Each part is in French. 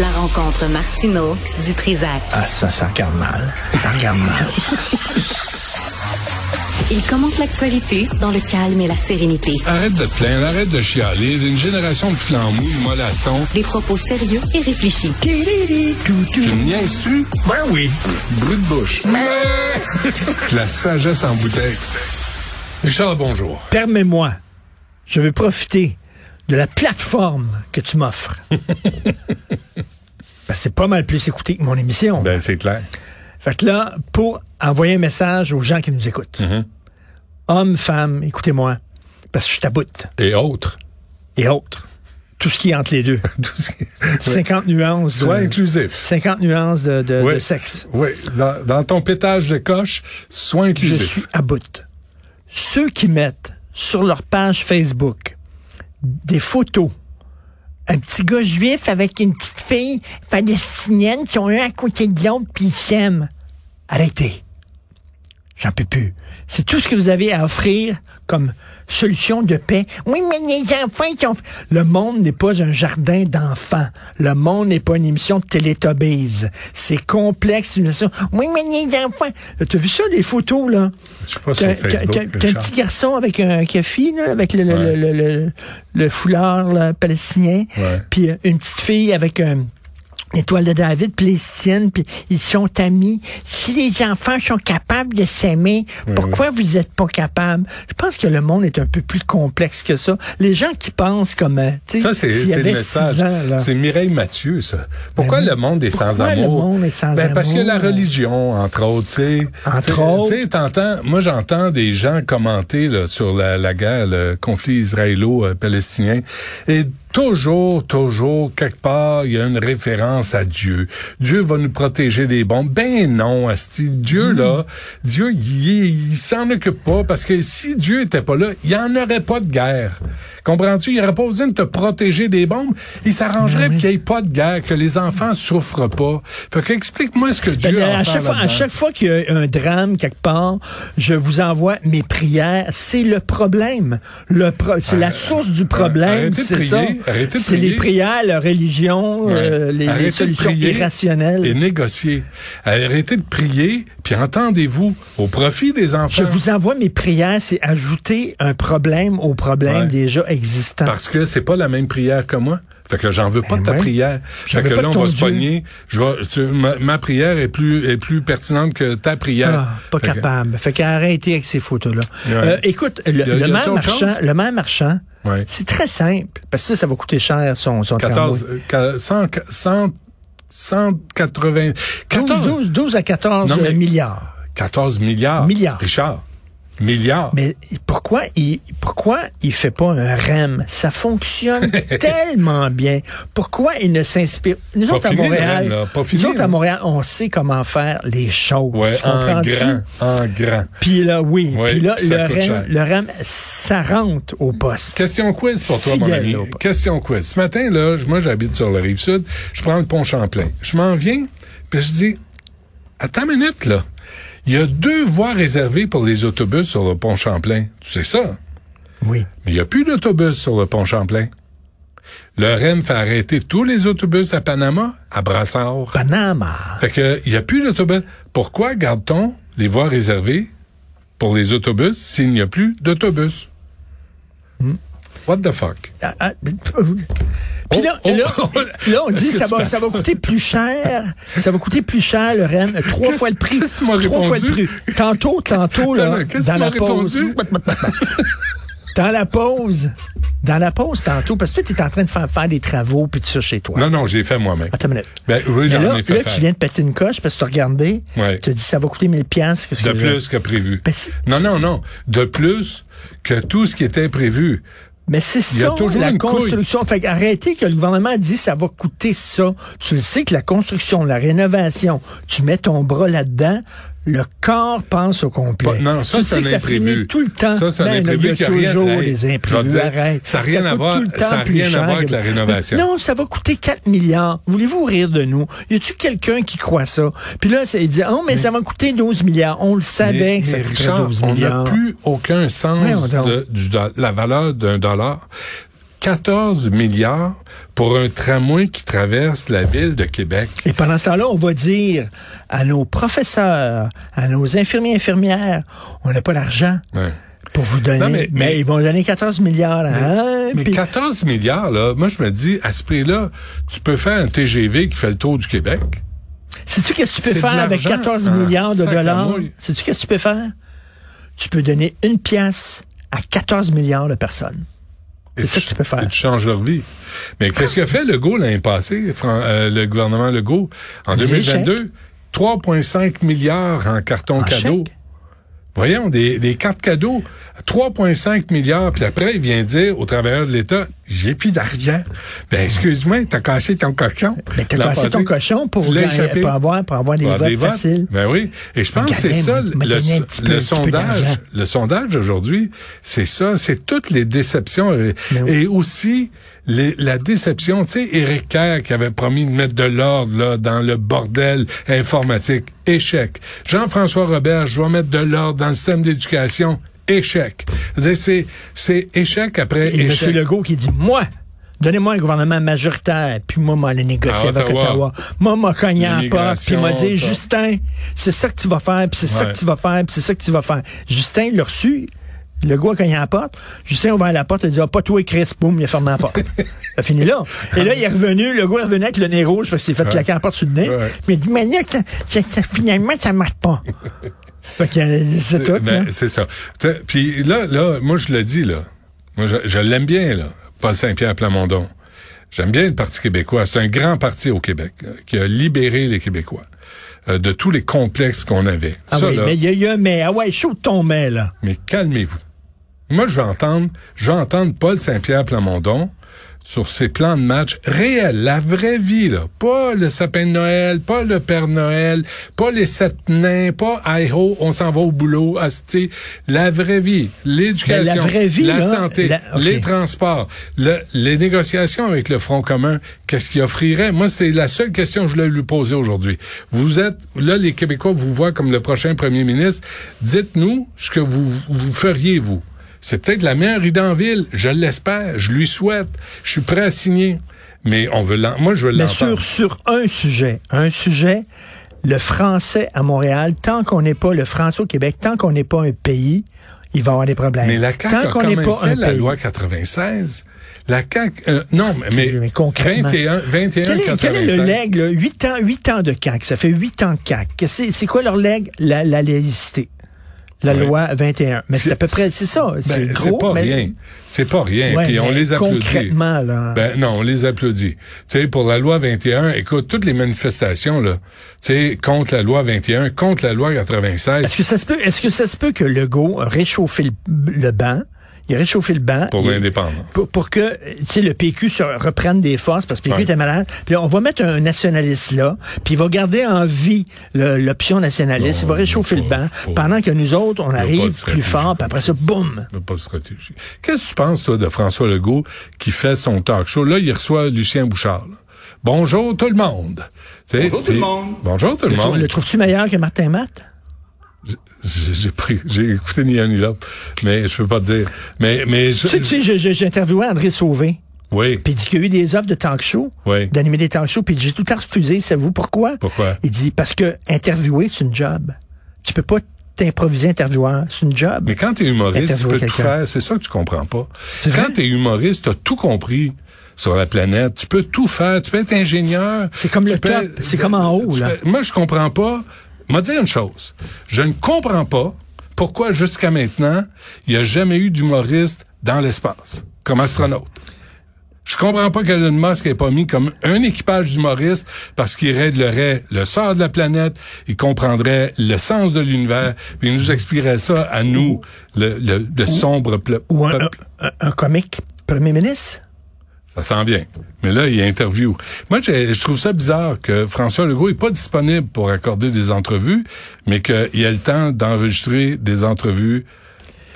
La rencontre Martino du Trizac. Ah, ça, ça regarde mal. Ça regarde mal. Il commente l'actualité dans le calme et la sérénité. Arrête de plaindre, arrête de chialer. Une génération de flambous, de mollassons. Des propos sérieux et réfléchis. Tu me niaises-tu? Ben oui. Bruit de bouche. la sagesse en bouteille. Richard, bonjour. Permets-moi. Je veux profiter de la plateforme que tu m'offres. Que c'est pas mal plus écouté que mon émission. Ben, c'est clair. Fait que là, pour envoyer un message aux gens qui nous écoutent, Mm-hmm. hommes, femmes, écoutez-moi, parce que je taboute, Et autres. et autres, tout ce qui est entre les deux. Tout ce qui- 50 nuances. Sois de- inclusif. 50 nuances de, de- Oui. de sexe. Oui, dans, dans ton pétage de coche, sois Je inclusif. suis à bout. Ceux qui mettent sur leur page Facebook des photos, un petit gars juif avec une petite fille palestinienne qui ont un à côté de l'autre puis ils s'aiment. Arrêtez. J'en peux plus. C'est tout ce que vous avez à offrir comme solution de paix. Oui, mais les enfants, ils ont... Le monde n'est pas un jardin d'enfants. Le monde n'est pas une émission de Télétobies. C'est complexe. une émission. Oui, mais les enfants... T'as vu ça, les photos, là? Je suis pas sur Facebook. t'as- t'as un petit garçon avec un café, là, avec le, le- Ouais. le, le- le- le foulard là, palestinien, puis euh, une petite fille avec un étoile de David palestinienne, puis ils sont amis. Si les enfants sont capables de s'aimer, pourquoi vous êtes pas capables? Je pense que le monde est un peu plus complexe que ça. Les gens qui pensent comme, euh, tu sais, Ça, c'est le message. C'est Mireille Mathieu, ça. Pourquoi Ben le monde est sans Pourquoi le amour? monde est sans ben, Parce que amour? la religion, entre autres, tu sais. Entre autres. Tu sais, t'entends, moi, j'entends des gens commenter là, sur la, la guerre, le conflit israélo-palestinien. Et toujours, toujours, quelque part, il y a une référence à Dieu. Dieu va nous protéger des bombes. Ben non, asti. Dieu, là, Dieu, il, il s'en occupe pas parce que si Dieu était pas là, il y en aurait pas de guerre. Comprends-tu? Il aurait pas besoin de te protéger des bombes. Il s'arrangerait Ben oui. qu'il n'y ait pas de guerre, que les enfants souffrent pas. Fait que explique-moi ce que Dieu Ben, a à, chaque fois, à chaque fois qu'il y a un drame quelque part, je vous envoie mes prières. C'est le problème. Le pro- c'est la source du problème. C'est ça. Arrêtez de C'est les prières, la religion, Ouais. euh, les, solutions irrationnelles. Et négocier. Arrêtez de prier, puis entendez-vous au profit des enfants. Je vous envoie mes prières, c'est ajouter un problème au problème Ouais. déjà existant. Parce que c'est pas la même prière que moi. Fait que j'en veux pas Ben de ta ouais. prière. Fait que là, on va se Dieu. pogner. Je vais, tu- ma, ma prière est plus, est plus pertinente que ta prière. Ah, pas Fait que- capable. Fait qu'arrêtez avec ces photos-là. Ouais. Euh, écoute, le, a- le maire marchand, le maire marchand, Ouais. c'est très simple. Parce que ça, ça va coûter cher son, son 14, tramway. euh, qua- 100, 100, 180, 14, 12, 12, 12 à 14 Non, mais- milliards. 14 milliards. Milliards. Richard. Milliards. Mais pourquoi il pourquoi il fait pas un REM? Ça fonctionne tellement bien. Pourquoi il ne s'inspire? Nous Pas autres à fini, Montréal, REM, nous autres à. Montréal, on sait comment faire les choses. ouais, tu en comprends-tu grand. En grand. Puis là, oui. Puis là, puis le REM, cher. le REM, ça rentre au poste. Question quiz pour toi, mon ami. Question quiz. Ce matin, là, moi, j'habite sur la rive sud. Je prends le pont Champlain. Je m'en viens, puis je dis, attends une minute, là. Il y a deux voies réservées pour les autobus sur le pont Champlain. Tu sais ça? Oui. Mais il n'y a plus d'autobus sur le pont Champlain. Le REM fait arrêter tous les autobus à Panama, à Brassard. Panama. Fait que, il n'y a plus d'autobus. Pourquoi garde-t-on les voies réservées pour les autobus s'il n'y a plus d'autobus? What the fuck? Puis là, Oh, oh, là, oh. là, on dit ça va, ça va coûter plus cher. Ça va coûter plus cher le REM, trois fois le prix. trois fois le prix. Tantôt, tantôt là, dans la pause. Dans la pause. Dans la pause tantôt, parce que toi, tu es en train de faire, faire des travaux puis tout ça chez toi. Non, non, j'ai fait moi-même. Attends une minute. Ben oui, j'en ai fait là, faire. tu viens de péter une coche parce que tu as regardé. Ouais. Tu as dit ça va coûter 1000 pièces. De que plus que prévu. Ben, Non, non, non. De plus que tout ce qui était prévu. Mais c'est ça, toujours la couille. construction. Fait arrêtez que le gouvernement dit ça va coûter ça. Tu le sais que la construction, la rénovation, tu mets ton bras là-dedans, le corps pense au complet. Pas- non, ça, tu c'est sais un imprévu. tout le temps. Ça, c'est un Ben, imprévu Il y a rien- toujours Hey, des imprévus. te dire, Arrête. ça a rien à voir- tout le temps ça a rien à voir avec la rénovation. Non, ça va coûter 4 milliards. Voulez-vous rire de nous? Y a-tu quelqu'un qui croit ça? Puis là, il dit, oh, mais, ça va coûter 12 milliards. On le savait Mais- que ça mais coûterait Richard, 12 on n'a milliards. plus aucun sens de du do- la valeur d'un dollar. 14 milliards pour un tramway qui traverse la ville de Québec. Et pendant ce temps-là, on va dire à nos professeurs, à nos infirmiers infirmières, on n'a pas d'argent Ouais. pour vous donner. Non, mais, mais- mais- ils vont donner 14 milliards. hein, Mais puis- 14 milliards, là, moi je me dis, à ce prix-là, tu peux faire un TGV qui fait le tour du Québec. Sais-tu qu'est-ce que tu peux faire avec l'argent 14 en milliards de dollars? Sais-tu qu'est-ce que tu peux faire? Tu peux donner une pièce à 14 milliards de personnes. C'est ça que tu peux faire. Et tu changes leur vie. Mais qu'est-ce qu'a fait Legault l'année passée, euh, le gouvernement Legault, en Un 2022? 3,5 milliards en carton En cadeau. chèque. Voyons, des, des cartes cadeaux, 3,5 milliards, puis après, il vient dire aux travailleurs de l'État, j'ai plus d'argent. Ben, excuse-moi, t'as cassé ton cochon. Mais t'as cassé passé. ton cochon pour, gagner- pour avoir, pour avoir des Pour votes des votes. faciles. Ben oui. Et je pense que c'est ça, le, peu- sondage. Le sondage d'aujourd'hui, c'est ça, c'est toutes les déceptions et, Ben oui. et aussi les- la déception. Tu sais, Éric Kerr qui avait promis de mettre de l'ordre là dans le bordel informatique, échec. Jean-François Robert, je dois mettre de l'ordre dans le système d'éducation, échec. C'est c'est échec après Et M. Legault qui dit, moi, donnez-moi un gouvernement majoritaire, puis moi, moi, aller négocier À avec Ottawa. Moi, m'a cogné la porte, puis il m'a dit, Justin, c'est ça que tu vas faire, puis c'est ça que tu vas faire, puis c'est ça que tu vas faire. Justin l'a reçu. Le gars a cogné à la porte. Justin a ouvert la porte, il a dit, ah, pas toi, Chris, boum, il a fermé la porte. ça finit là. Et là, il est revenu, le gars est revenu avec le nez rouge parce qu'il s'est fait claquer la porte sur le nez. Ouais. Mais il dit, mais là, ça- ça- finalement, ça marche pas. euh, c'est tout, Ben, là. c'est ça. Puis là, là, moi je le dis là. Moi je, je l'aime bien là. Paul Saint-Pierre Plamondon. J'aime bien le Parti québécois. C'est un grand parti au Québec euh, qui a libéré les Québécois euh, de tous les complexes qu'on avait. Ah ça oui, là. mais il y a eu un mais. Ah ouais, chaud ton mais, là. Mais calmez-vous. Moi, je vais entendre, je vais entendre Paul Saint-Pierre Plamondon sur ses plans de match réels, la vraie vie, là. Pas le sapin de Noël, pas le Père Noël, pas les sept nains, pas hi-ho, on s'en va au boulot, asti. La vraie vie, l'éducation, Mais la vraie vie, la là, santé, la- les transports, le- les négociations avec le Front commun, qu'est-ce qu'il offrirait? Moi, c'est la seule question que je voulais lui poser aujourd'hui. Vous êtes, là, les Québécois vous voient comme le prochain premier ministre. Dites-nous ce que vous, vous feriez, vous. C'est peut-être la meilleure idée en ville. Je l'espère. Je lui souhaite. Je suis prêt à signer. Mais on veut l'en- moi, je veux Mais l'entendre. sur, sur un sujet, un sujet, le français à Montréal, tant qu'on n'est pas le français au Québec, tant qu'on n'est pas un pays, il va y avoir des problèmes. Mais la CAQ tant a qu'on quand même pas fait la pays. loi 96. La CAQ, euh, non, mais, Mais concrètement. 21, 21, Quel est, quel est le 96. leg, là? 8 ans, 8 ans de CAQ. Ça fait 8 ans de CAQ. C'est, c'est quoi leur leg? La, la laïcité. La Ouais. loi 21. Mais c'est à peu près, c'est ça. Ben, c'est gros. pas mais- rien. C'est pas rien. Ouais, Puis on les applaudit. concrètement, là. Ben non, on les applaudit. Tu sais, pour la loi 21, écoute, toutes les manifestations là, tu sais, contre la loi 21, contre la loi 96, Est-ce que ça se peut, est-ce que ça se peut que Legault a réchauffé le, le banc? Il a réchauffé le banc. pour l'indépendance. pour, pour que tu sais le PQ se reprenne des forces parce que le PQ Ouais. était malade. Puis là, on va mettre un nationaliste là, puis il va garder en vie l'option nationaliste. Non, il va réchauffer pas- le banc pas- pendant que nous autres, on arrive plus fort, puis après ça, boum. Il y a Pas de stratégie. Qu'est-ce que tu penses, toi, de François Legault qui fait son talk show? Là, il reçoit Lucien Bouchard. là. Bonjour tout le monde. Tu sais, Bonjour tout le monde. Bonjour tout le monde. Le trouves-tu meilleur que Martin Matt? J'ai écouté ni un ni l'autre, mais je peux pas te dire. Mais, mais je- Tu sais, tu interviewé André Sauvé, oui, puis il dit qu'il y a eu des offres de talk show, Oui. d'animer des talk shows, puis j'ai tout le temps refusé, savez-vous pourquoi? Pourquoi? Il dit, parce que interviewer, c'est une job. Tu peux pas t'improviser intervieweur, c'est une job. Mais quand tu es humoriste, tu peux tout faire. C'est ça que tu comprends pas. Quand tu es humoriste, tu as tout compris sur la planète. Tu peux tout faire. Tu peux être ingénieur. C'est comme le peux- top. C'est comme en haut, là. peux- Moi, je comprends pas. M'a dire une chose. Je ne comprends pas pourquoi jusqu'à maintenant, il n'y a jamais eu d'humoriste dans l'espace, comme astronaute. Je comprends pas qu'Elon Musk n'ait pas mis comme un équipage d'humoristes parce qu'il réglerait le sort de la planète, il comprendrait le sens de l'univers, puis il nous expliquerait ça à nous, le, le, le sombre Ou un, peuple. un- un comique Premier ministre? Ça sent bien. Mais là, il y a interview. Moi, je, je trouve ça bizarre que François Legault est pas disponible pour accorder des entrevues, mais qu'il a le temps d'enregistrer des entrevues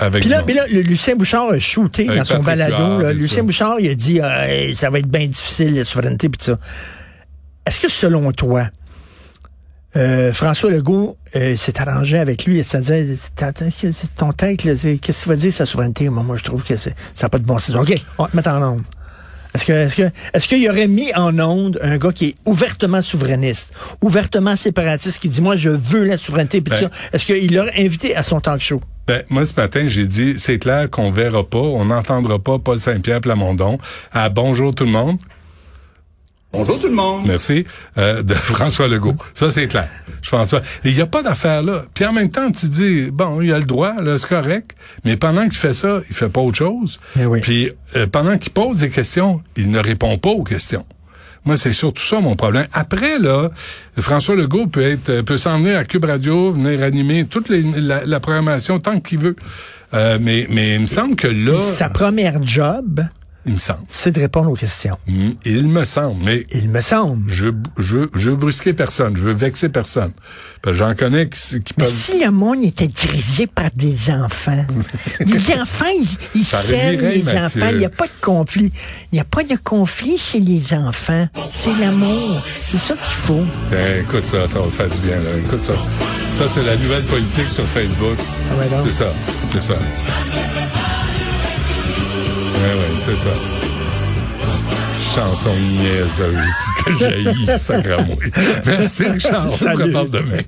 avec Puis là, puis là, le Lucien Bouchard a shooté Avec dans son Patrick balado. Là. et Lucien ça. Bouchard, il a dit ah, hey, ça va être bien difficile, la souveraineté, puis ça. Est-ce que selon toi, euh, François Legault euh, s'est arrangé avec lui, t'entends que c'est ton c'est- qu'est-ce que ça veut dire sa souveraineté? Moi, moi je trouve que ça n'a pas de bon sens. OK, on va te mettre en onde. Est-ce que, est-ce que, est-ce qu'il aurait mis en onde un gars qui est ouvertement souverainiste, ouvertement séparatiste, qui dit, moi, je veux la souveraineté, Ben. Est-ce qu'il l'aurait invité à son talk show? Ben, moi, ce matin, j'ai dit, c'est clair qu'on verra pas, on n'entendra pas Paul Saint-Pierre Plamondon à Bonjour tout le monde. Bonjour tout le monde. Merci. euh, de François Legault. Ça, c'est clair. Je pense pas. Il n'y a pas d'affaire là. Puis en même temps, tu dis, bon, il a le droit, là, c'est correct. Mais pendant qu'il fait ça, il fait pas autre chose. Eh oui. Puis euh, pendant qu'il pose des questions, il ne répond pas aux questions. Moi, c'est surtout ça mon problème. Après, là, François Legault peut être, euh, peut s'en venir à Cube Radio, venir animer toute les- la, la programmation tant qu'il veut. Euh, mais, mais il me semble que là, Sa première job, il me semble. c'est de répondre aux questions. Hmm, Il me semble. Mais Il me semble. je, je, je veux brusquer personne, je veux vexer personne. J'en connais qui, qui Mais peuvent... si le monde était dirigé par des enfants, les enfants, ils, ils s'aiment, revirait, les Mathieu. enfants. Il n'y a pas de conflit. Il n'y a pas de conflit chez les enfants. C'est l'amour. C'est ça qu'il faut. Tiens, écoute ça, ça va te faire du bien. Là. Écoute ça. Ça, c'est la nouvelle politique sur Facebook. Ah ouais, c'est ça, c'est ça. Ouais, c'est ça. Chanson niaiseuse que j'ai sacramouille. Merci Richard, on se reparle demain.